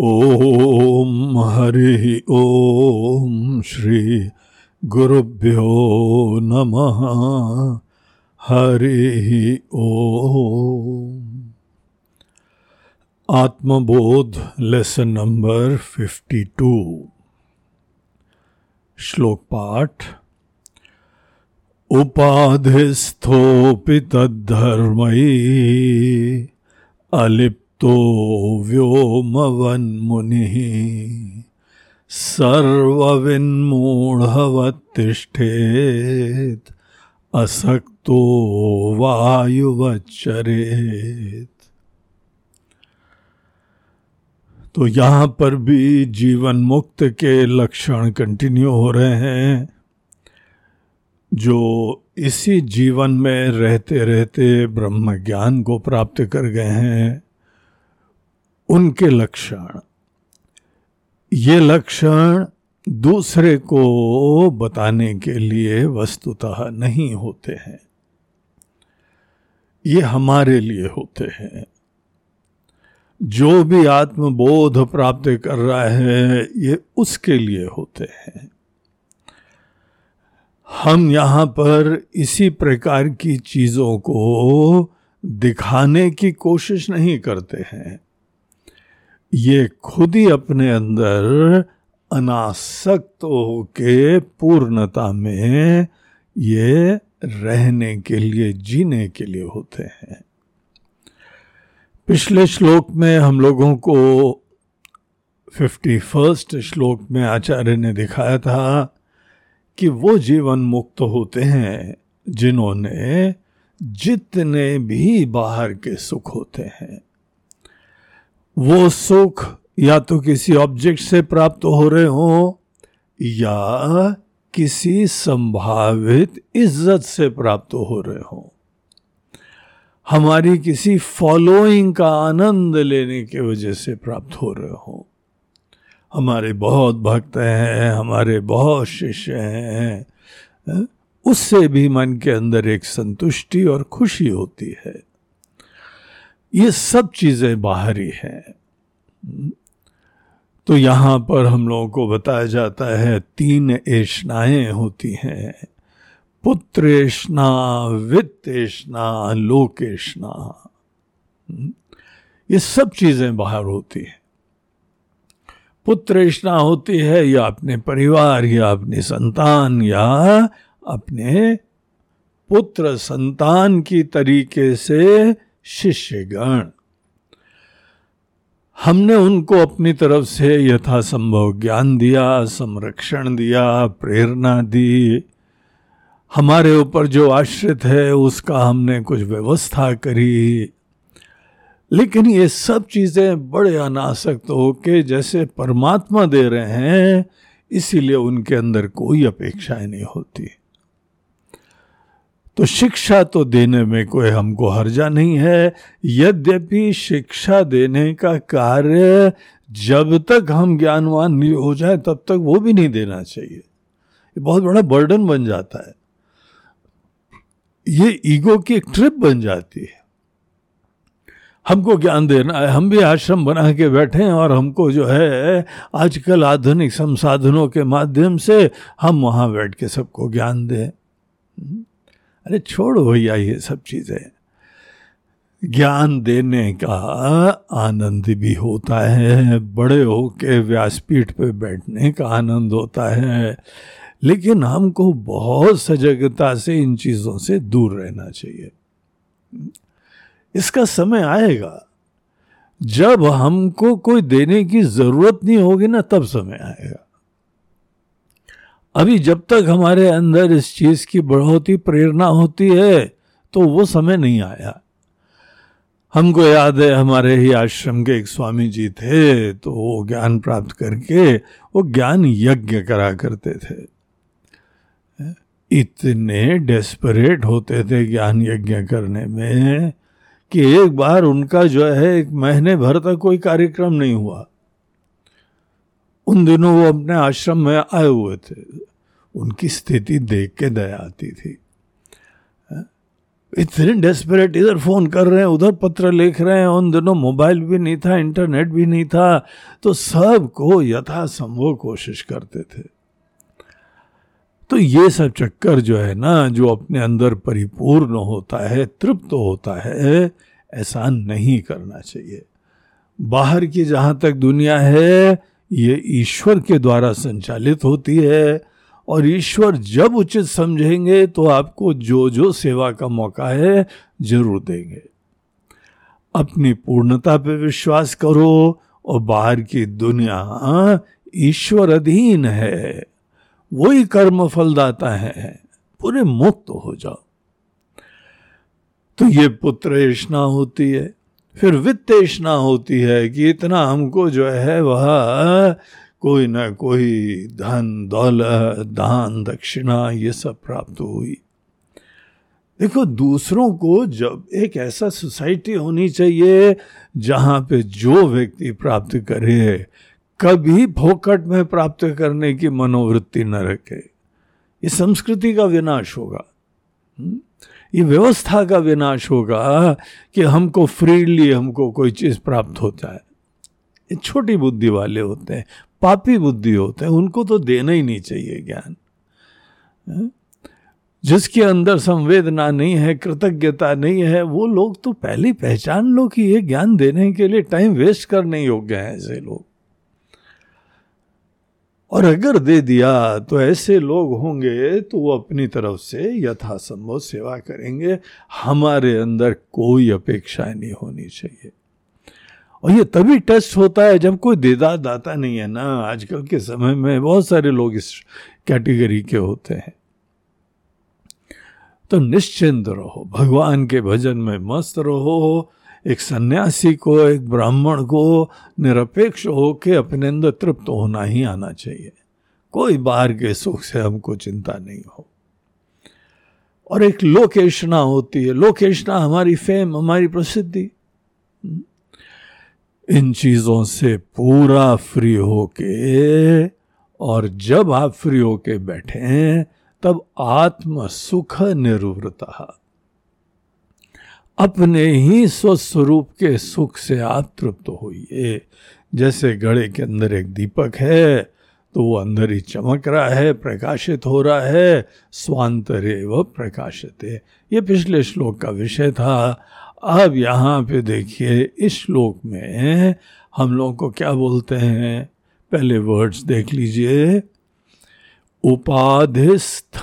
ॐ हरिः ॐ श्री गुरुभ्यो नमः। हरिः ॐ आत्मबोध लेसन नंबर फिफ्टी टू। श्लोक पाठ। उपाधिस्थोऽपि तद्धर्मयि अलिप्त तो व्योमवन्मुनिः सर्वविन्मूढवत्तिष्ठेत्, असक्तो वायुवच्चरेत। तो यहाँ पर भी जीवन मुक्त के लक्षण कंटिन्यू हो रहे हैं, जो इसी जीवन में रहते रहते ब्रह्म ज्ञान को प्राप्त कर गए हैं। उनके लक्षण। ये लक्षण दूसरे को बताने के लिए वस्तुतः नहीं होते हैं। ये हमारे लिए होते हैं। जो भी आत्मबोध प्राप्त कर रहा है, ये उसके लिए होते हैं। हम यहाँ पर इसी प्रकार की चीज़ों को दिखाने की कोशिश नहीं करते हैं। ये खुद ही अपने अंदर अनासक्त होके पूर्णता में ये रहने के लिए, जीने के लिए होते हैं। पिछले श्लोक में हम लोगों को फिफ्टी फ़र्स्ट श्लोक में आचार्य ने दिखाया था कि वो जीवन मुक्त होते हैं जिन्होंने जितने भी बाहर के सुख होते हैं। वो सुख या तो किसी ऑब्जेक्ट से प्राप्त हो रहे हो, या किसी संभावित इज़्ज़त से प्राप्त हो रहे हो। हमारी किसी फॉलोइंग का आनंद लेने के वजह से प्राप्त हो रहे हो। हमारे बहुत भक्त हैं, हमारे बहुत शिष्य हैं उससे भी मन के अंदर एक संतुष्टि और खुशी होती है। ये सब चीज़ें बाहरी हैं। तो यहाँ पर हम लोगों को बताया जाता है, तीन ऐष्णाएँ होती हैं। पुत्रेष्णा, वित्तेष्णा, लोकेष्णा। ये सब चीज़ें बाहर होती हैं। पुत्रेष्णा होती है या अपने परिवार, या अपनी संतान, या अपने पुत्र संतान की तरीके से शिष्यगण। हमने उनको अपनी तरफ़ से यथासंभव ज्ञान दिया, संरक्षण दिया, प्रेरणा दी। हमारे ऊपर जो आश्रित है, उसका हमने कुछ व्यवस्था करी। लेकिन ये सब चीज़ें बड़े अनासक्त हो के जैसे परमात्मा दे रहे हैं, इसीलिए उनके अंदर कोई अपेक्षाएँ नहीं होती। तो शिक्षा तो देने में कोई हमको हर्जा नहीं है। यद्यपि शिक्षा देने का कार्य जब तक हम ज्ञानवान नहीं हो जाए, तब तक वो भी नहीं देना चाहिए। ये बहुत बड़ा बर्डन बन जाता है। ये ईगो की एक ट्रिप बन जाती है। हमको ज्ञान देना है, हम भी आश्रम बना के बैठे हैं और हमको जो है, आजकल आधुनिक संसाधनों के माध्यम से हम वहाँ बैठ के सबको ज्ञान दें। अरे छोड़ो भैया, ये सब चीज़ें। ज्ञान देने का आनंद भी होता है, बड़े होके व्यासपीठ पे बैठने का आनंद होता है। लेकिन हमको बहुत सजगता से इन चीज़ों से दूर रहना चाहिए। इसका समय आएगा। जब हमको कोई देने की ज़रूरत नहीं होगी ना, तब समय आएगा। अभी जब तक हमारे अंदर इस चीज़ की बढ़ोती प्रेरणा होती है तो वो समय नहीं आया। हमको याद है, हमारे ही आश्रम के एक स्वामी जी थे तो वो ज्ञान प्राप्त करके, वो ज्ञान यज्ञ करा करते थे। इतने डेस्परेट होते थे ज्ञान यज्ञ करने में, कि एक बार उनका जो है, एक महीने भर तक कोई कार्यक्रम नहीं हुआ। उन दिनों वो अपने आश्रम में आए हुए थे। उनकी स्थिति देख के दया आती थी। इतने डेस्परेट इधर फ़ोन कर रहे हैं, उधर पत्र लिख रहे हैं, उन दिनों मोबाइल भी नहीं था इंटरनेट भी नहीं था तो सब सबको यथासंभव कोशिश करते थे। तो ये सब चक्कर जो है ना, जो अपने अंदर परिपूर्ण होता है, तृप्त होता है, ऐसा नहीं करना चाहिए। बाहर की जहाँ तक दुनिया है, ये ईश्वर के द्वारा संचालित होती है और ईश्वर जब उचित समझेंगे तो आपको जो जो सेवा का मौका है ज़रूर देंगे। अपनी पूर्णता पे विश्वास करो और बाहर की दुनिया ईश्वर अधीन है। वही कर्म फलदाता है। पूरे मुक्त हो जाओ। तो ये पुत्र ऐसा होती है, फिर वित्त वित्तेषणा होती है कि इतना हमको जो है वह कोई ना कोई धन, दौलत, दान, दक्षिणा, ये सब प्राप्त हुई। देखो, दूसरों को जब एक ऐसा सोसाइटी होनी चाहिए जहाँ पे जो व्यक्ति प्राप्त करे, कभी भोकट में प्राप्त करने की मनोवृत्ति न रखे। ये संस्कृति का विनाश होगा। हम्म? ये व्यवस्था का विनाश होगा कि हमको फ्रीली हमको कोई चीज़ प्राप्त होता है। ये छोटी बुद्धि वाले होते हैं। पापी बुद्धि होते हैं, उनको तो देना ही नहीं चाहिए ज्ञान। जिसके अंदर संवेदना नहीं है, कृतज्ञता नहीं है, वो लोग तो पहले पहचान लो कि ये ज्ञान देने के लिए टाइम वेस्ट करने योग्य हैं ऐसे लोग। और अगर दे दिया तो ऐसे लोग होंगे तो वो अपनी तरफ़ से यथासंभव सेवा करेंगे। हमारे अंदर कोई अपेक्षाएँ नहीं होनी चाहिए। और ये तभी टेस्ट होता है जब कोई देदा दाता नहीं है ना। आजकल के समय में बहुत सारे लोग इस कैटेगरी के होते हैं। तो निश्चिंत रहो, भगवान के भजन में मस्त रहो, एक सन्यासी को, एक ब्राह्मण को निरपेक्ष होके अपने अंदर तृप्त होना ही आना चाहिए। कोई बाहर के सुख से हमको चिंता नहीं हो। और एक लोकेशना होती है। लोकेशना हमारी फेम, हमारी प्रसिद्धि। इन चीज़ों से पूरा फ्री होके और जब आप फ्री होके बैठे, तब आत्म सुख निवृत्ता अपने ही स्वस्वरूप के सुख से आप तृप्त होइए। जैसे गड़े के अंदर एक दीपक है तो वो अंदर ही चमक रहा है, प्रकाशित हो रहा है स्वांतरे व प्रकाशित ये पिछले श्लोक का विषय था। अब यहाँ पे देखिए, इस श्लोक में हम लोगों को क्या बोलते हैं? पहले वर्ड्स देख लीजिए। उपाधिस्थ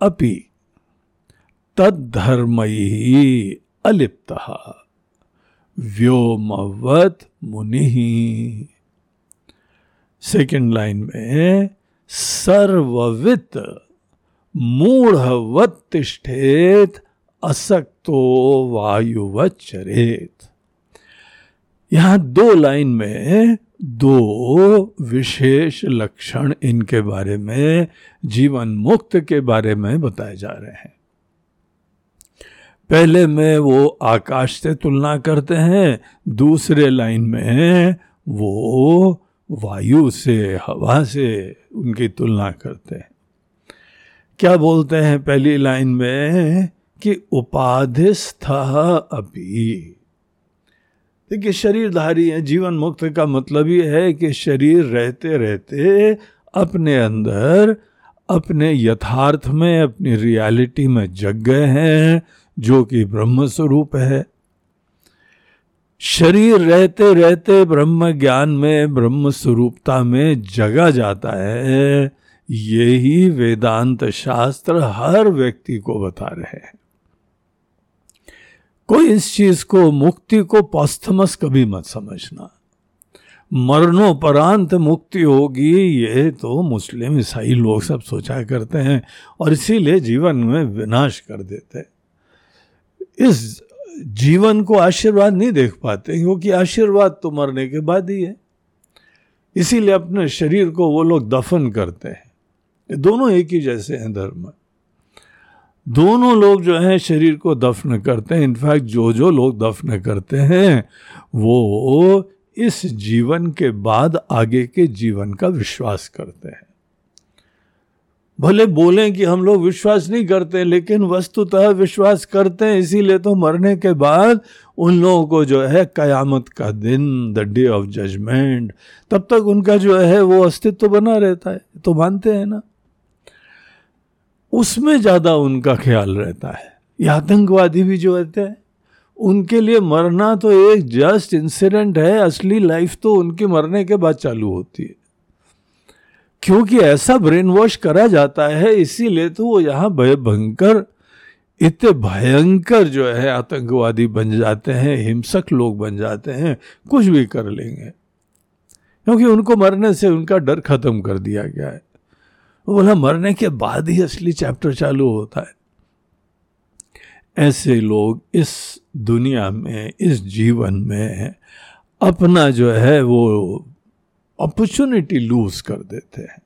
अपि तद्धर्मयी अलिप्त। व्योमवत मुनि। सेकेंड लाइन में, सर्ववित मूढ़वत तिष्ठेत असक्तो वायुवत चरेत। यहाँ दो लाइन में, दो विशेष लक्षण इनके बारे में, जीवन मुक्त के बारे में बताए जा रहे हैं। पहले में वो आकाश से तुलना करते हैं, दूसरे लाइन में वो वायु से, हवा से उनकी तुलना करते हैं। क्या बोलते हैं पहली लाइन में? कि उपाधिस्थ अभी। देखिए, शरीरधारी है, जीवन मुक्त का मतलब ये है कि शरीर रहते रहते अपने अंदर, अपने यथार्थ में, अपनी रियलिटी में जग गए हैं, जो कि ब्रह्म स्वरूप है। शरीर रहते रहते ब्रह्म ज्ञान में ब्रह्म स्वरूपता में जगा जाता है। यही वेदांत शास्त्र हर व्यक्ति को बता रहे हैं। कोई इस चीज़ को, मुक्ति को पॉस्थमस कभी मत समझना। मरणोपरांत मुक्ति होगी, ये तो मुस्लिम, ईसाई लोग सब सोचा करते हैं और इसीलिए जीवन में विनाश कर देते हैं। इस जीवन को आशीर्वाद नहीं देख पाते, क्योंकि आशीर्वाद तो मरने के बाद ही है। इसीलिए अपने शरीर को वो लोग दफन करते हैं। दोनों एक ही जैसे हैं धर्म। दोनों लोग जो हैं शरीर को दफन करते हैं। इनफैक्ट जो जो लोग दफन करते हैं, वो इस जीवन के बाद आगे के जीवन का विश्वास करते हैं। भले बोलें कि हम लोग विश्वास नहीं करते, लेकिन वस्तुतः विश्वास करते हैं। इसीलिए तो मरने के बाद उन लोगों को जो है कयामत का दिन द डे ऑफ़ जजमेंट तब तक उनका जो है वो अस्तित्व बना रहता है। तो मानते हैं ना। उसमें ज़्यादा उनका ख्याल रहता है। ये आतंकवादी भी जो रहते हैं, उनके लिए मरना तो एक जस्ट इंसिडेंट है, असली लाइफ तो उनके मरने के बाद चालू होती है। क्योंकि ऐसा ब्रेन वॉश करा जाता है, इसीलिए तो वो यहाँ भयभंकर, इतने भयंकर जो है आतंकवादी बन जाते हैं, हिंसक लोग बन जाते हैं, कुछ भी कर लेंगे। क्योंकि उनको मरने से उनका डर खत्म कर दिया गया है। बोला, मरने के बाद ही असली चैप्टर चालू होता है. ऐसे लोग इस दुनिया में, इस जीवन में अपना जो है वो अपॉर्चुनिटी लूज कर देते हैं।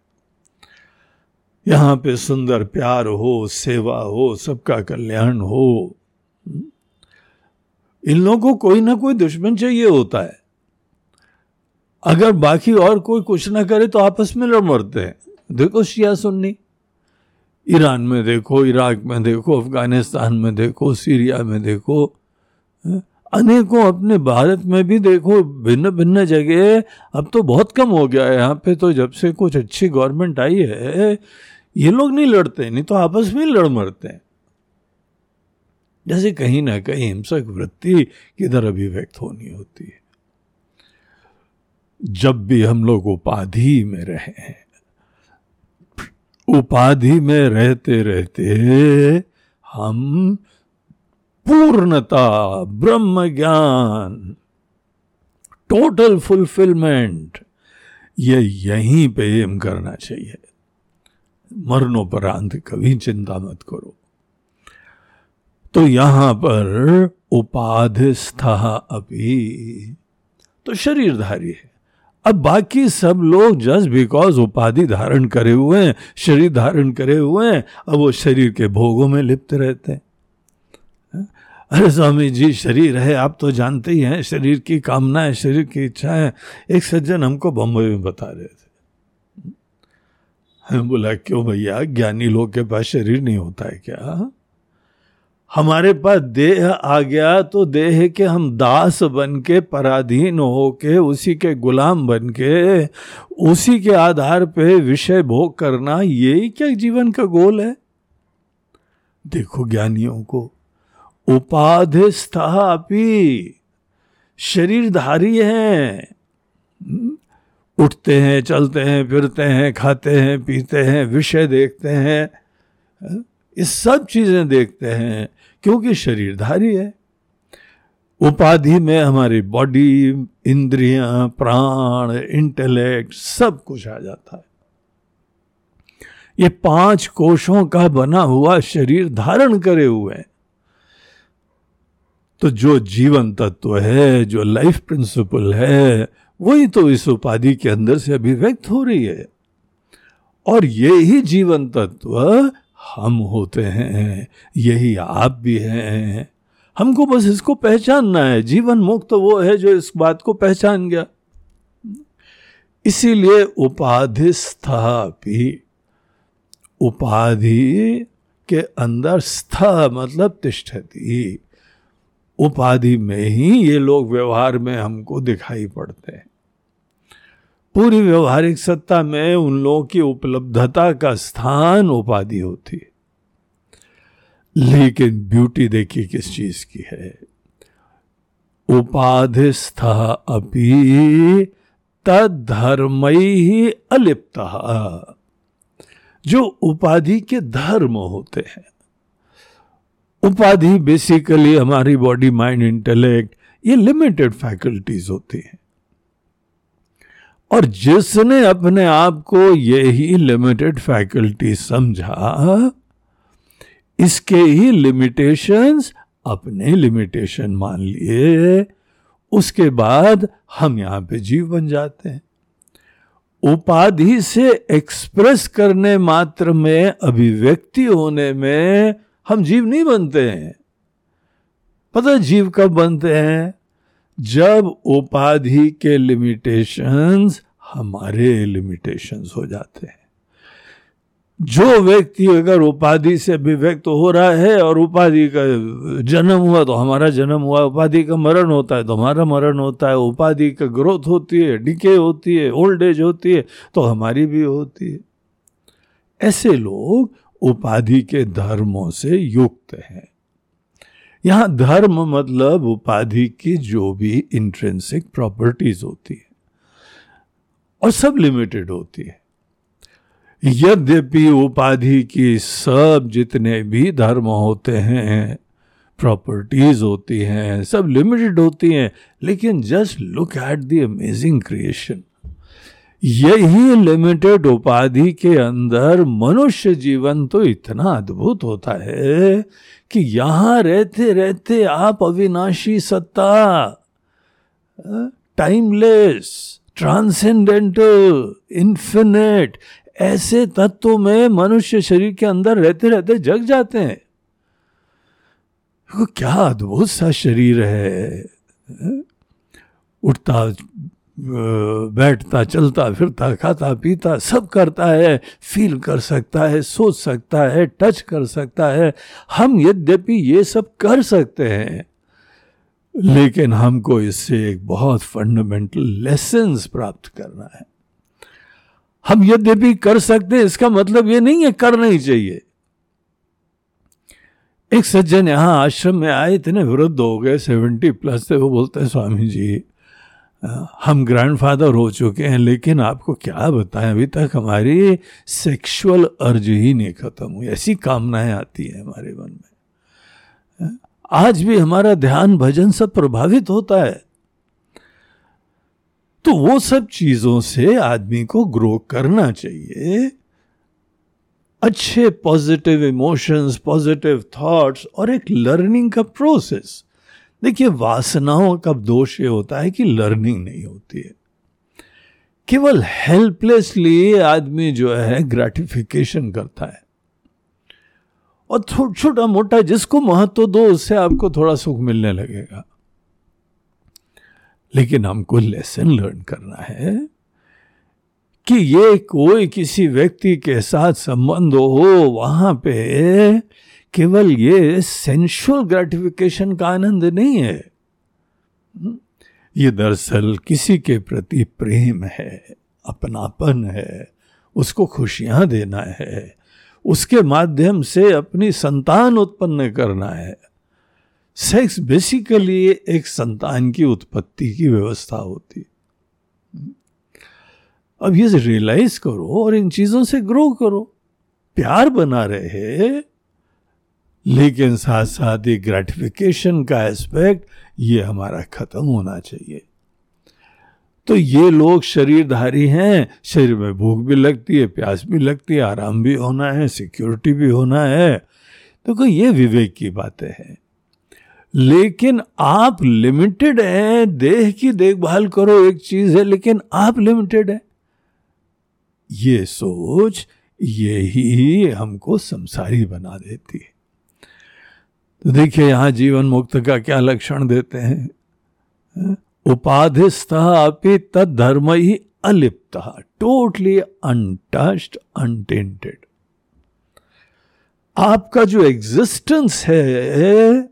यहाँ पे सुंदर प्यार हो, सेवा हो, सबका कल्याण हो। इन लोगों को कोई ना कोई दुश्मन चाहिए होता है। अगर बाकी और कोई कुछ ना करे तो आपस में लड़ मरते हैं। देखो शिया सुन्नी। ईरान में देखो, इराक में देखो, अफ़गानिस्तान में देखो, सीरिया में देखो अनेकों अपने भारत में भी देखो भिन्न भिन्न जगह। अब तो बहुत कम हो गया है, यहाँ पे तो जब से कुछ अच्छी गवर्नमेंट आई है, ये लोग नहीं लड़ते, नहीं तो आपस में लड़ मरते हैं। जैसे कहीं ना कहीं हिंसक वृत्ति किधर अभिव्यक्त होनी होती है। जब भी हम लोग उपाधि में रहे हैं उपाधि में रहते रहते हम पूर्णता, ब्रह्म ज्ञान टोटल फुलफिलमेंट ये यहीं पे एम करना चाहिए। मरणोपरांत कभी चिंता मत करो। तो यहाँ पर उपाधिस्था अभी तो शरीरधारी है। अब बाकी सब लोग जस्ट बिकॉज़ उपाधि धारण करे हुए हैं, शरीर धारण करे हुए हैं, अब वो शरीर के भोगों में लिप्त रहते हैं। अरे स्वामी जी, शरीर है, आप तो जानते ही हैं, शरीर की कामना है, शरीर की इच्छा है। एक सज्जन हमको बम्बई में बता रहे थे। हमें बोला, क्यों भैया? ज्ञानी लोग के पास शरीर नहीं होता है क्या? हमारे पास देह आ गया तो देह के हम दास बन के पराधीन हो के उसी के गुलाम बन के उसी के आधार पे विषय भोग करना, यही क्या जीवन का गोल है? देखो ज्ञानियों को, उपाधिस्थापी, शरीरधारी हैं। उठते हैं, चलते हैं, फिरते हैं, खाते हैं, पीते हैं, विषय देखते हैं, ये सब चीज़ें देखते हैं। क्योंकि शरीरधारी है। उपाधि में हमारी बॉडी इंद्रियाँ, प्राण इंटेलेक्ट सब कुछ आ जाता है। ये पाँच कोशों का बना हुआ शरीर धारण करे हुए हैं। तो जो जीवन तत्व है, जो लाइफ प्रिंसिपल है, वही तो इस उपाधि के अंदर से अभिव्यक्त हो रही है। और ये ही जीवन तत्व हम होते हैं, यही आप भी हैं। हमको बस इसको पहचानना है। जीवन मुक्त तो वो है जो इस बात को पहचान गया। इसीलिए उपाधि स्थापी। उपाधि के अंदर स्थ मतलब तिष्ठती। उपाधि में ही ये लोग व्यवहार में हमको दिखाई पड़ते हैं। पूरी व्यवहारिक सत्ता में उन लोगों की उपलब्धता का स्थान उपाधि होती। है लेकिन ब्यूटी देखिए किस चीज़ की है। उपाधिस्थ अपि तधर्म ही अलिप्त। जो उपाधि के धर्म होते हैं। उपाधि बेसिकली हमारी बॉडी माइंड इंटेलेक्ट ये लिमिटेड फैकल्टीज होती हैं। और जिसने अपने आप को यही लिमिटेड फैकल्टी समझा, इसके ही लिमिटेशंस अपने लिमिटेशन मान लिए, उसके बाद हम यहाँ पे जीव बन जाते हैं। उपाधि से एक्सप्रेस करने मात्र में, अभिव्यक्ति होने में हम जीव नहीं बनते हैं। पता जीव कब बनते हैं? जब उपाधि के लिमिटेशंस हमारे लिमिटेशंस हो जाते हैं। जो व्यक्ति अगर उपाधि से अभिव्यक्त हो रहा है और उपाधि का जन्म हुआ तो हमारा जन्म हुआ, उपाधि का मरण होता है तो हमारा मरण होता है, उपाधि का ग्रोथ होती है डिके होती है ओल्ड एज होती है तो हमारी भी होती है। ऐसे लोग उपाधि के धर्मों से युक्त हैं। यहाँ धर्म मतलब उपाधि की जो भी इंट्रेंसिक प्रॉपर्टीज़ होती है। और सब लिमिटेड होती है। यद्यपि उपाधि की सब जितने भी धर्म होते हैं प्रॉपर्टीज़ होती हैं, सब लिमिटेड होती हैं, लेकिन just look at the amazing creation यही लिमिटेड उपाधि के अंदर मनुष्य जीवन तो इतना अद्भुत होता है कि यहाँ रहते रहते आप अविनाशी सत्ता टाइमलेस ट्रांसेंडेंटल इन्फिनेट ऐसे तत्व में मनुष्य शरीर के अंदर रहते रहते जग जाते हैं। तो क्या अद्भुत सा शरीर है। उठता बैठता, चलता, फिरता, खाता, पीता, सब करता है फील कर सकता है, सोच सकता है टच कर सकता है। हम यद्यपि ये सब कर सकते हैं। लेकिन हमको इससे एक बहुत फंडामेंटल लेसन प्राप्त करना है। हम यद्यपि कर सकते हैं, इसका मतलब ये नहीं है करना ही चाहिए। एक सज्जन यहाँ आश्रम में आए, इतने वृद्ध हो गए, सेवेंटी प्लस थे, वो बोलते हैं, स्वामी जी हम ग्रैंडफादर हो चुके हैं, लेकिन आपको क्या बताएँ, अभी तक हमारी सेक्सुअल अर्ज़ ही नहीं खत्म हुई। ऐसी कामनाएँ आती है हमारे मन में। आज भी हमारा ध्यान भजन सब प्रभावित होता है। तो वो सब चीज़ों से आदमी को ग्रो करना चाहिए। अच्छे पॉजिटिव इमोशंस पॉजिटिव थॉट्स और एक लर्निंग का प्रोसेस देखिए, वासनाओं का दोष ये होता है कि लर्निंग नहीं होती है। केवल हेल्पलेसली आदमी जो है ग्रेटिफिकेशन करता है। और छोटा मोटा जिसको महत्व दो, उससे आपको थोड़ा सुख मिलने लगेगा लेकिन हमको लेसन लर्न करना है कि ये कोई किसी व्यक्ति के साथ संबंध हो, वहाँ पे केवल ये सेंशुअल ग्रेटिफिकेशन का आनंद नहीं है हम्म? ये दरअसल किसी के प्रति प्रेम है, अपनापन है, उसको खुशियाँ देना है उसके माध्यम से अपनी संतान उत्पन्न करना है। सेक्स बेसिकली एक संतान की उत्पत्ति की व्यवस्था होती अब ये रियलाइज़ करो और इन चीज़ों से ग्रो करो। प्यार बना रहे, लेकिन साथ साथ ये ग्रेटिफिकेशन का एस्पेक्ट ये हमारा खत्म होना चाहिए। तो ये लोग शरीरधारी हैं। शरीर में भूख भी लगती है, प्यास भी लगती है, आराम भी होना है सिक्योरिटी भी होना है। तो कोई ये विवेक की बातें हैं। लेकिन आप लिमिटेड हैं, देह की देखभाल करो, एक चीज़ है, लेकिन आप लिमिटेड है। ये सोच, ये ही हमको संसारी बना देती है। तो देखिए, यहाँ जीवन मुक्त का क्या लक्षण देते हैं? उपाधिस्थ अपि तद धर्म ही अलिप्त टोटली अनटच्ड अनटेंटेड आपका जो एग्जिस्टेंस है,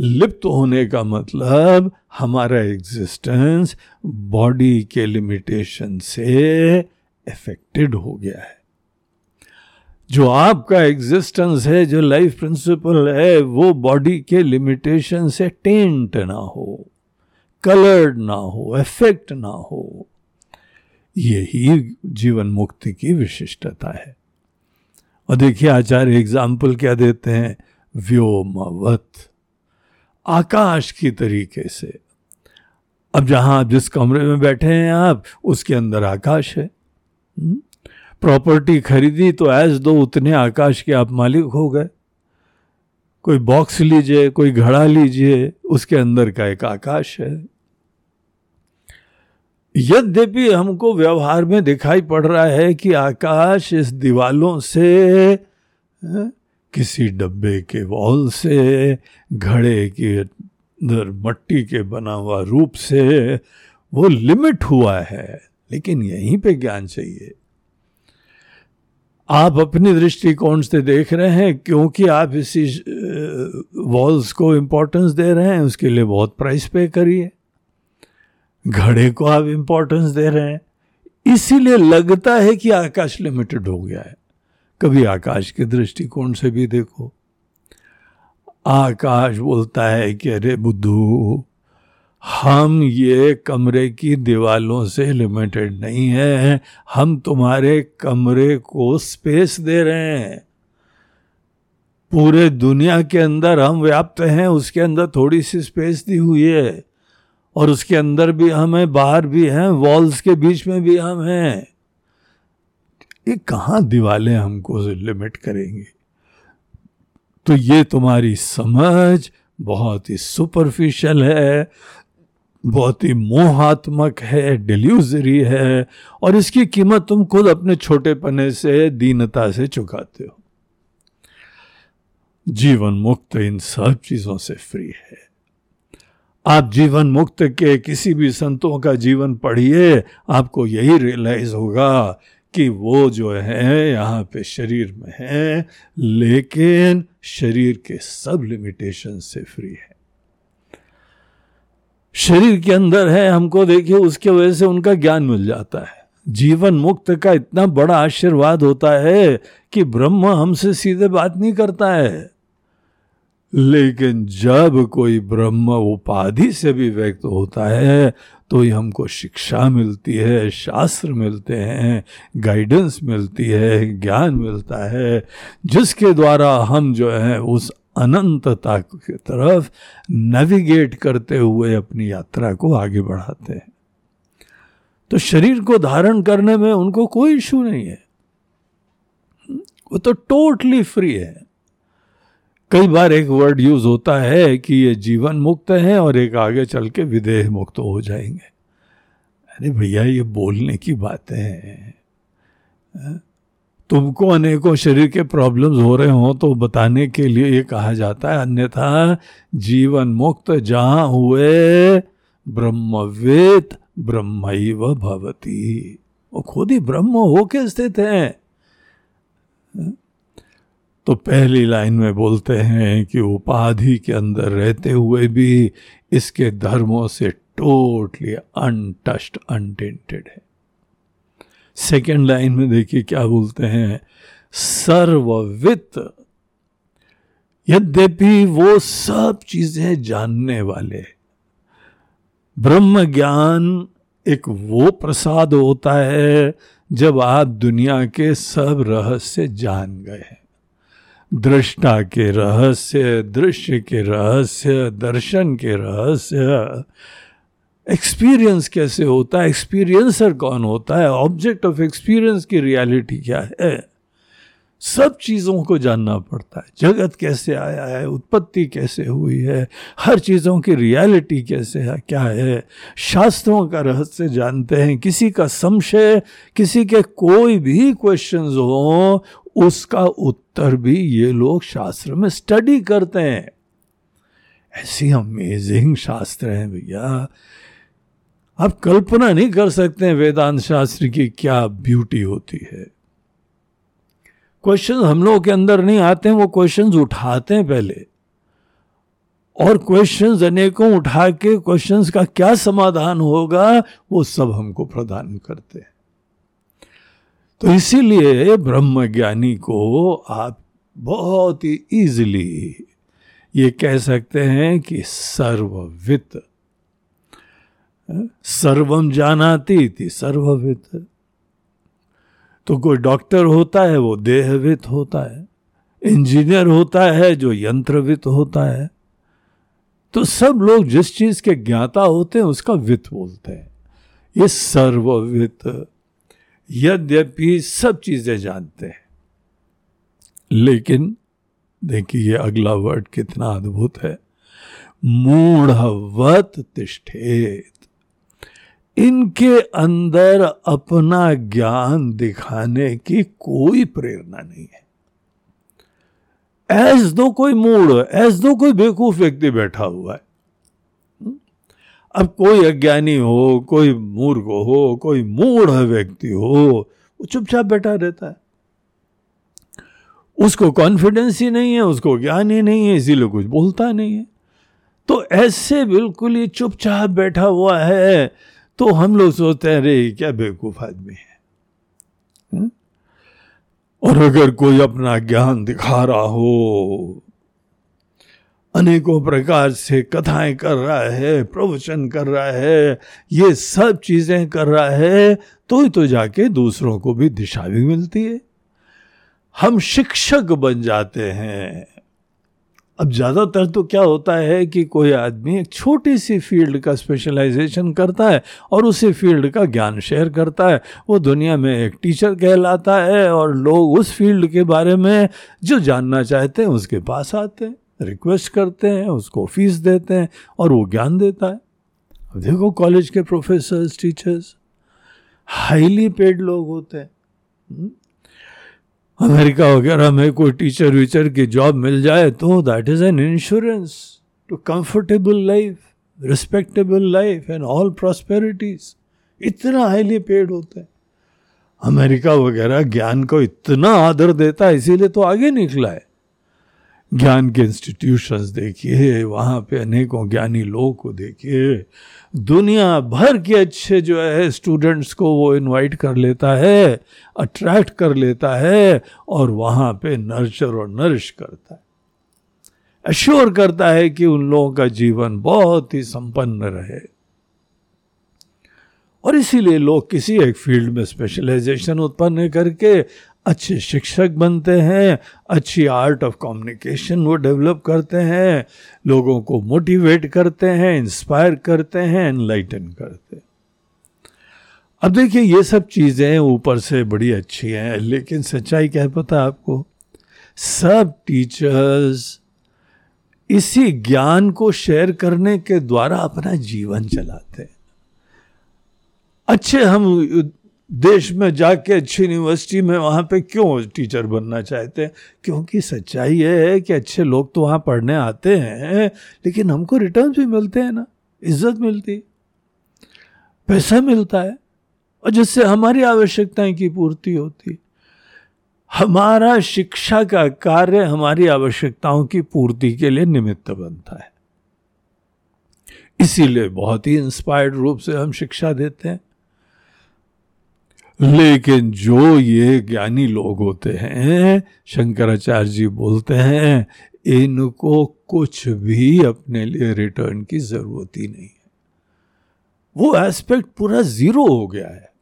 लिप्त होने का मतलब हमारा एग्जिस्टेंस बॉडी के लिमिटेशन से अफेक्टेड हो गया है। जो आपका एग्जिस्टेंस है, जो लाइफ प्रिंसिपल है, वो बॉडी के लिमिटेशन से टेंट ना हो। कलर्ड ना हो अफेक्ट ना हो, यही जीवन मुक्ति की विशिष्टता है। और देखिए आचार्य एग्ज़ाम्पल क्या देते हैं? व्योमवत। आकाश की तरीके से। अब जहाँ आप जिस कमरे में बैठे हैं आप, उसके अंदर आकाश है। Property hmm? खरीदी तो एज दो उतने आकाश के आप मालिक हो गए। कोई बॉक्स लीजिए, कोई घड़ा लीजिए, उसके अंदर का एक आकाश है। यद्यपि हमको व्यवहार में दिखाई पड़ रहा है कि आकाश इस दीवालों से किसी डब्बे के वॉल से, घड़े के अंदर मट्टी के बना हुआ रूप से, वो लिमिट हुआ है। लेकिन यहीं पे ज्ञान चाहिए। आप अपने दृष्टिकोण से देख रहे हैं, क्योंकि आप इसी वॉल्स को इम्पोर्टेंस दे रहे हैं, उसके लिए बहुत प्राइस पे करिए। घड़े को आप इंपॉर्टेंस दे रहे हैं। इसीलिए लगता है कि आकाश लिमिटेड हो गया है। कभी आकाश के दृष्टिकोण से भी देखो। आकाश बोलता है कि अरे बुद्धू, हम ये कमरे की दीवालों से लिमिटेड नहीं है। हम तुम्हारे कमरे को स्पेस दे रहे हैं। पूरे दुनिया के अंदर हम व्याप्त हैं, उसके अंदर थोड़ी सी स्पेस दी हुई है। और उसके अंदर भी हम हैं, बाहर भी हैं वॉल्स के बीच में भी हम हैं। ये कहाँ दीवालें हमको लिमिट करेंगे? तो ये तुम्हारी समझ बहुत ही सुपरफिशियल है, बहुत ही मोहात्मक है डिल्यूजरी है, और इसकी कीमत तुम खुद अपने छोटे पने से, दीनता से चुकाते हो। जीवन मुक्त इन सब चीज़ों से फ्री है। आप जीवन मुक्त के किसी भी संतों का जीवन पढ़िए, आपको यही रियलाइज़ होगा कि वो जो है, यहाँ पे शरीर में है, लेकिन शरीर के सब लिमिटेशन से फ्री है। शरीर के अंदर है, हमको देखिए, उसके वजह से उनका ज्ञान मिल जाता है। जीवन मुक्त का इतना बड़ा आशीर्वाद होता है कि ब्रह्म हमसे सीधे बात नहीं करता है। लेकिन जब कोई ब्रह्म उपाधि से भी व्यक्त होता है तो ही हमको शिक्षा मिलती है, शास्त्र मिलते हैं गाइडेंस मिलती है, ज्ञान मिलता है, जिसके द्वारा हम जो है उस अनंतता की तरफ़ नेविगेट करते हुए अपनी यात्रा को आगे बढ़ाते हैं। तो शरीर को धारण करने में उनको कोई इशू नहीं है। वो तो टोटली फ्री है। कई बार एक वर्ड यूज़ होता है कि ये जीवन मुक्त है और एक आगे चल के विदेह मुक्त हो जाएँगे। अरे भैया, ये बोलने की बातें हैं। तुमको अनेकों शरीर के प्रॉब्लम्स हो रहे हो तो बताने के लिए ये कहा जाता है, अन्यथा जीवन मुक्त जहाँ हुए ब्रह्मवेद ब्रह्म भवती। वो खुद ही ब्रह्म होके स्थित है? तो पहली लाइन में बोलते हैं कि उपाधि के अंदर रहते हुए भी इसके धर्मों से टोटली अनटस्ट अनटेंटेड है। सेकेंड लाइन में देखिए क्या बोलते हैं, सर्ववित। यद्यपि वो सब चीज़ें जानने वाले ब्रह्म ज्ञान एक वो प्रसाद होता है जब आप दुनिया के सब रहस्य जान गए दृष्टा के रहस्य, दृश्य के रहस्य, दर्शन के रहस्य। एक्सपीरियंस कैसे होता है? एक्सपीरियंसर कौन होता है? ऑब्जेक्ट ऑफ़ एक्सपीरियंस की रियलिटी क्या है? सब चीज़ों को जानना पड़ता है। जगत कैसे आया है? उत्पत्ति कैसे हुई है? हर चीज़ों की रियलिटी कैसे है? क्या है? शास्त्रों का रहस्य जानते हैं। किसी का संशय, किसी के कोई भी क्वेश्चंस हो, उसका उत्तर भी ये लोग शास्त्र में स्टडी करते हैं। ऐसी अमेजिंग शास्त्र हैं भैया। आप कल्पना नहीं कर सकते वेदांत शास्त्र की क्या ब्यूटी होती है। क्वेश्चन हम लोगों के अंदर नहीं आते हैं, वो क्वेश्चंस उठाते हैं पहले। और क्वेश्चंस अनेकों उठा के क्वेश्चंस का क्या समाधान होगा, वो सब हमको प्रदान करते हैं। तो इसीलिए ब्रह्म ज्ञानी को आप बहुत ही ईजिली ये कह सकते हैं कि सर्ववित, सर्वम जानाती थी सर्ववित। तो कोई डॉक्टर होता है, वो देहवित होता है, इंजीनियर होता है, जो यंत्रवित होता है। तो सब लोग जिस चीज़ के ज्ञाता होते हैं, उसका वित्त बोलते हैं। ये सर्ववित। यद्यपि सब चीज़ें जानते हैं। लेकिन देखिए ये अगला वर्ड कितना अद्भुत है। मूढ़वत तिष्ठेत। इनके अंदर अपना ज्ञान दिखाने की कोई प्रेरणा नहीं है। एज दो कोई मूड एज दो कोई बेवकूफ़ व्यक्ति बैठा हुआ है। अब कोई अज्ञानी हो, कोई मूर्ख हो, कोई मूढ़ व्यक्ति हो, वो चुपचाप बैठा रहता है। उसको कॉन्फिडेंस ही नहीं है, उसको ज्ञान ही नहीं है, इसीलिए कुछ बोलता नहीं है। तो ऐसे बिल्कुल ही चुपचाप बैठा हुआ है तो हम लोग सोचते हैं, अरे क्या बेवकूफ़ आदमी है? हुँ? और अगर कोई अपना ज्ञान दिखा रहा हो अनेकों प्रकार से कथाएँ कर रहा है, प्रवचन कर रहा है, ये सब चीज़ें कर रहा है तो ही तो जाके दूसरों को भी दिशा भी मिलती है। हम शिक्षक बन जाते हैं। अब ज़्यादातर तो क्या होता है कि कोई आदमी एक छोटी सी फ़ील्ड का स्पेशलाइजेशन करता है और उसी फ़ील्ड का ज्ञान शेयर करता है। वो दुनिया में एक टीचर कहलाता है और लोग उस फ़ील्ड के बारे में जो जानना चाहते हैं उसके पास आते हैं। रिक्वेस्ट करते हैं, उसको फ़ीस देते हैं और वो ज्ञान देता है। अब देखो कॉलेज के प्रोफेसर्स टीचर्स हाईली पेड लोग होते हैं। हम्म? अमेरिका वगैरह में कोई टीचर वीचर की जॉब मिल जाए तो that is an insurance to comfortable life respectable life and all prosperities इतना हाईली पेड होते है। अमेरिका वगैरह ज्ञान को इतना आदर देता है, इसीलिए तो आगे निकला है। ज्ञान के इंस्टीट्यूशंस देखिए, वहाँ पे अनेकों ज्ञानी लोगों को देखिए। दुनिया भर के अच्छे जो है स्टूडेंट्स को वो इनवाइट कर लेता है अट्रैक्ट कर लेता है और वहाँ पे नर्चर और नरिश करता है। अश्योर करता है कि उन लोगों का जीवन बहुत ही संपन्न रहे। और इसीलिए लोग किसी एक फ़ील्ड में स्पेशलाइजेशन उत्पन्न करके अच्छे शिक्षक बनते हैं, अच्छी आर्ट ऑफ़ कम्युनिकेशन वो डेवलप करते हैं, लोगों को मोटिवेट करते हैं इंस्पायर करते हैं एनलाइटन करते हैं। अब देखिए ये सब चीज़ें ऊपर से बड़ी अच्छी हैं, लेकिन सच्चाई क्या पता आपको? सब टीचर्स इसी ज्ञान को शेयर करने के द्वारा अपना जीवन चलाते हैं। अच्छे हम देश में जाके अच्छी यूनिवर्सिटी में वहाँ पे क्यों टीचर बनना चाहते हैं? क्योंकि सच्चाई ये है कि अच्छे लोग तो वहाँ पढ़ने आते हैं, लेकिन हमको रिटर्न भी मिलते हैं ना। इज़्ज़त मिलती पैसा मिलता है। और जिससे हमारी आवश्यकताएँ की पूर्ति होती हमारा शिक्षा का कार्य हमारी आवश्यकताओं की पूर्ति के लिए निमित्त बनता है। इसीलिए बहुत ही इंस्पायर्ड रूप से हम शिक्षा देते हैं। लेकिन जो ये ज्ञानी लोग होते हैं, शंकराचार्य जी बोलते हैं, इनको कुछ भी अपने लिए रिटर्न की ज़रूरत ही नहीं है। वो एस्पेक्ट पूरा ज़ीरो हो गया है।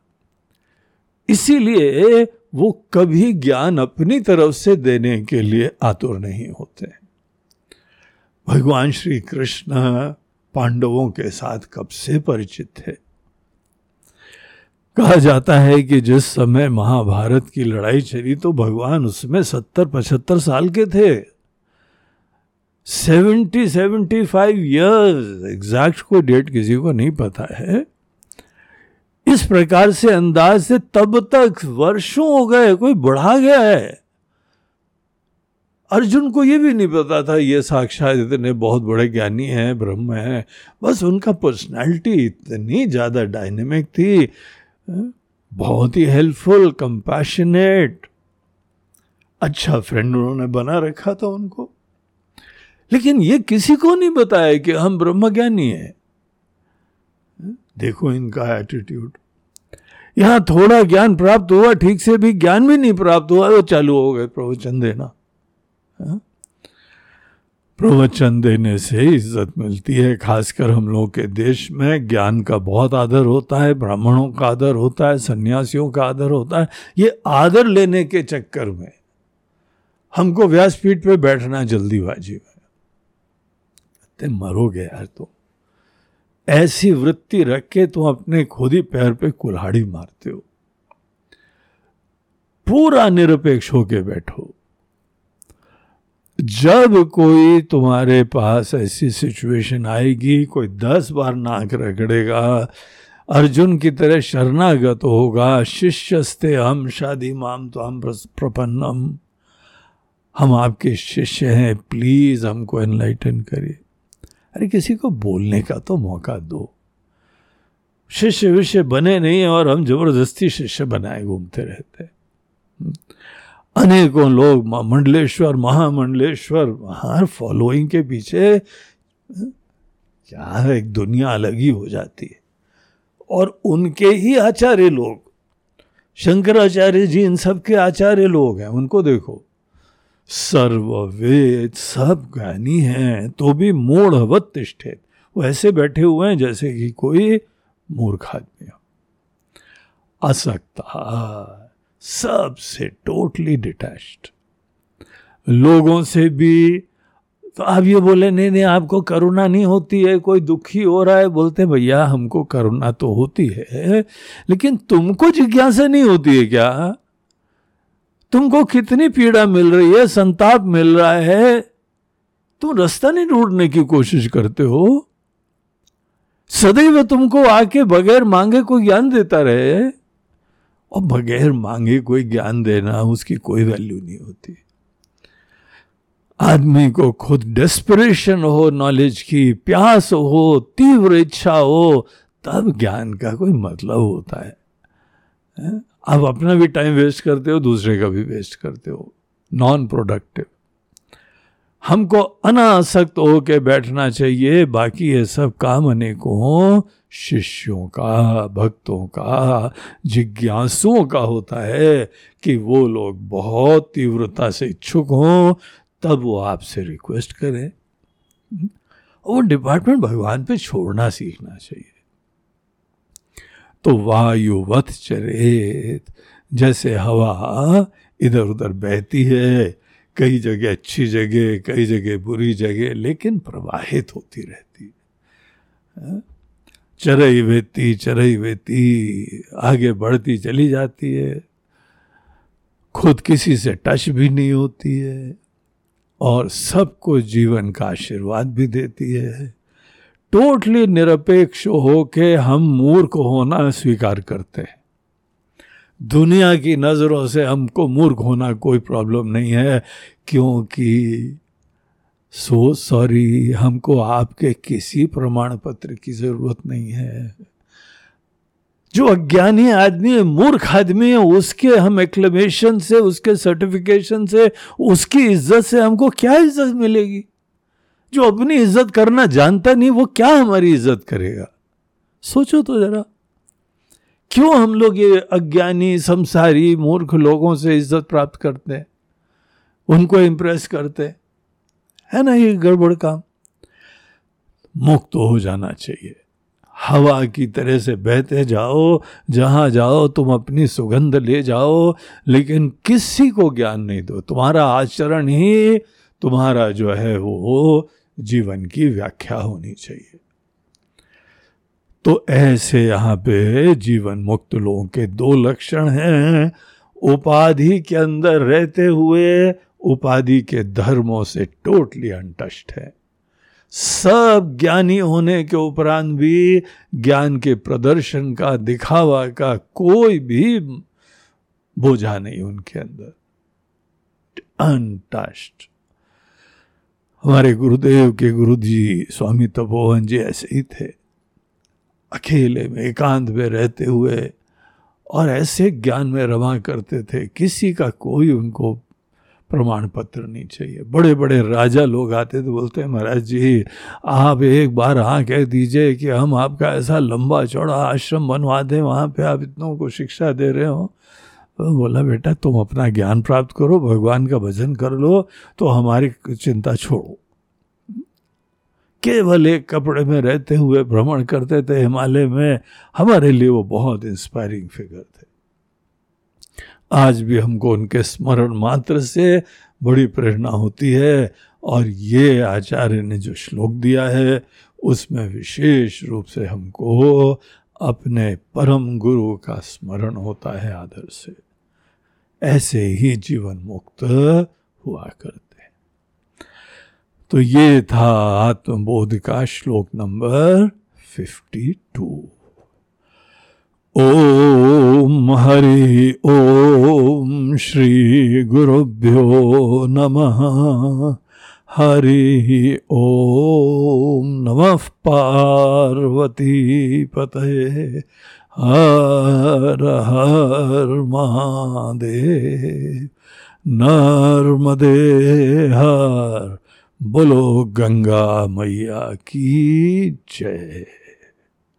इसीलिए वो कभी ज्ञान अपनी तरफ़ से देने के लिए आतुर नहीं होते। भगवान श्री कृष्ण पांडवों के साथ कब से परिचित थे? कहा जाता है कि जिस समय महाभारत की लड़ाई चली तो भगवान उसमें सत्तर पचहत्तर साल के थे। Seventy seventy five years exact कोई डेट किसी को नहीं पता है। इस प्रकार से अंदाज से तब तक वर्षों हो गए, कोई बढ़ा गया है। अर्जुन को यह भी नहीं पता था, ये साक्षात इतने बहुत बड़े ज्ञानी हैं, ब्रह्म हैं, बस उनका पर्सनालिटी इतनी ज़्यादा डायनेमिक थी। बहुत ही हेल्पफुल कंपैशनेट अच्छा फ्रेंड उन्होंने बना रखा था उनको। लेकिन ये किसी को नहीं बताया कि हम ब्रह्मज्ञानी हैं। देखो इनका एटीट्यूड यहाँ थोड़ा ज्ञान प्राप्त हुआ, ठीक से भी ज्ञान भी नहीं प्राप्त हुआ, वो चालू हो गए प्रवचन देना। हा? प्रवचन देने से इज़्ज़त मिलती है, खासकर हम लोग के देश में। ज्ञान का बहुत आदर होता है, ब्राह्मणों का आदर होता है, सन्यासियों का आदर होता है। ये आदर लेने के चक्कर में हमको व्यासपीठ पे बैठना जल्दी जल्दीबाजी में। मरोगे यार तुम। तो। ऐसी वृत्ति रख के तुम अपने खुद ही पैर पे कुल्हाड़ी मारते हो। पूरा निरपेक्ष होके बैठो। जब कोई तुम्हारे पास ऐसी सिचुएशन आएगी, कोई दस बार नाक रगड़ेगा, अर्जुन की तरह शरणागत होगा, शिष्यस्ते हम, शादी माम तो हम प्रपन्नम। हम आपके शिष्य हैं प्लीज़ हमको एनलाइटन करिए। अरे किसी को बोलने का तो मौका दो। शिष्य विषय बने नहीं और हम ज़बरदस्ती शिष्य बनाए घूमते रहते अनेकों लोग मंडलेश्वर, महामंडलेश्वर वहाँ फॉलोइंग के पीछे क्या एक दुनिया अलग ही हो जाती है। और उनके ही आचार्य लोग, शंकराचार्य जी, इन सब के आचार्य लोग हैं, उनको देखो। सर्ववेद सब ज्ञानी हैं तो भी मूढ़वत तिष्ठित। वो ऐसे बैठे हुए हैं जैसे कि कोई मूर्ख आदमी हो असक्ता। सबसे टोटली डिटैच्ड लोगों से भी तो आप ये बोले, नहीं नहीं, आपको करुणा नहीं होती है, कोई दुखी हो रहा है, बोलते भैया, हमको करुणा तो होती है, लेकिन तुमको जिज्ञासा नहीं होती है क्या? तुमको कितनी पीड़ा मिल रही है, संताप मिल रहा है? तुम रास्ता नहीं ढूँढने की कोशिश करते हो। सदैव तुमको आके बगैर मांगे कोई ज्ञान देता रहे और बगैर मांगे कोई ज्ञान देना उसकी कोई वैल्यू नहीं होती। आदमी को खुद डेस्परेशन हो नॉलेज की प्यास हो, तीव्र इच्छा हो, तब ज्ञान का कोई मतलब होता है। आप अपना भी टाइम वेस्ट करते हो, दूसरे का भी वेस्ट करते हो। नॉन प्रोडक्टिव हमको अनासक्त होके बैठना चाहिए। बाकी ये सब काम अनेकों शिष्यों का, भक्तों का, जिज्ञासुओं का होता है कि वो लोग बहुत तीव्रता से इच्छुक हों, तब वो आपसे रिक्वेस्ट करें। वो डिपार्टमेंट भगवान पे छोड़ना सीखना चाहिए। तो वायुवत चरेत, जैसे हवा इधर उधर बहती है कई जगह अच्छी जगह, कई जगह बुरी जगह, लेकिन प्रवाहित होती रहती है। चरई वेती चरई वेती, आगे बढ़ती चली जाती है। खुद किसी से टच भी नहीं होती है और सबको जीवन का आशीर्वाद भी देती है। टोटली निरपेक्ष होके हम मूर्ख होना स्वीकार करते हैं। दुनिया की नज़रों से हमको मूर्ख होना कोई प्रॉब्लम नहीं है, क्योंकि सो सॉरी हमको आपके किसी प्रमाण पत्र की ज़रूरत नहीं है। जो अज्ञानी आदमी है मूर्ख आदमी है, उसके हम एक्लेमेशन से, उसके सर्टिफिकेशन से, उसकी इज़्ज़त से हमको क्या इज़्ज़त मिलेगी? जो अपनी इज़्ज़त करना जानता नहीं, वो क्या हमारी इज़्ज़त करेगा? सोचो तो जरा। क्यों हम लोग ये अज्ञानी, संसारी, मूर्ख लोगों से इज़्ज़त प्राप्त करते हैं? उनको इंप्रेस करते है? ना ये गड़बड़ काम? मुक्त हो जाना चाहिए। हवा की तरह से बहते जाओ, जहाँ जाओ तुम अपनी सुगंध ले जाओ, लेकिन किसी को ज्ञान नहीं दो। तुम्हारा आचरण ही तुम्हारा जो है वो जीवन की व्याख्या होनी चाहिए। तो ऐसे यहाँ पे जीवन मुक्त लोगों के दो लक्षण हैं। उपाधि के अंदर रहते हुए उपाधि के धर्मों से टोटली अनटस्ट है। सब ज्ञानी होने के उपरांत भी ज्ञान के प्रदर्शन का, दिखावा का कोई भी बोझा नहीं उनके अंदर। अनटस्ट हमारे गुरुदेव के गुरु जी स्वामी तपोवन जी ऐसे ही थे। अकेले में, एकांत में रहते हुए और ऐसे ज्ञान में रमा करते थे। किसी का कोई उनको प्रमाण पत्र नहीं चाहिए। बड़े बड़े राजा लोग आते तो बोलते हैं, महाराज जी, आप एक बार हाँ कह दीजिए कि हम आपका ऐसा लंबा चौड़ा आश्रम बनवा दें, वहाँ पे आप इतनों को शिक्षा दे रहे हो। तो बोला, बेटा, तुम अपना ज्ञान प्राप्त करो, भगवान का भजन कर लो तो हमारी चिंता छोड़ो। केवल एक कपड़े में रहते हुए भ्रमण करते थे हिमालय में, हमारे लिए वो बहुत इंस्पायरिंग फिगर थे। आज भी हमको उनके स्मरण मात्र से बड़ी प्रेरणा होती है और ये आचार्य ने जो श्लोक दिया है, उसमें विशेष रूप से हमको अपने परम गुरु का स्मरण होता है आदर से। ऐसे ही जीवन मुक्त हुआ करते तो ये था आत्मबोध का श्लोक number fifty two Om Hari, ओम श्री गुरुभ्यो नमः। हरि, ओम नमः पार्वती पते हर हर महादेव। नर्मदे हर। बोलो गंगा मैया की जय।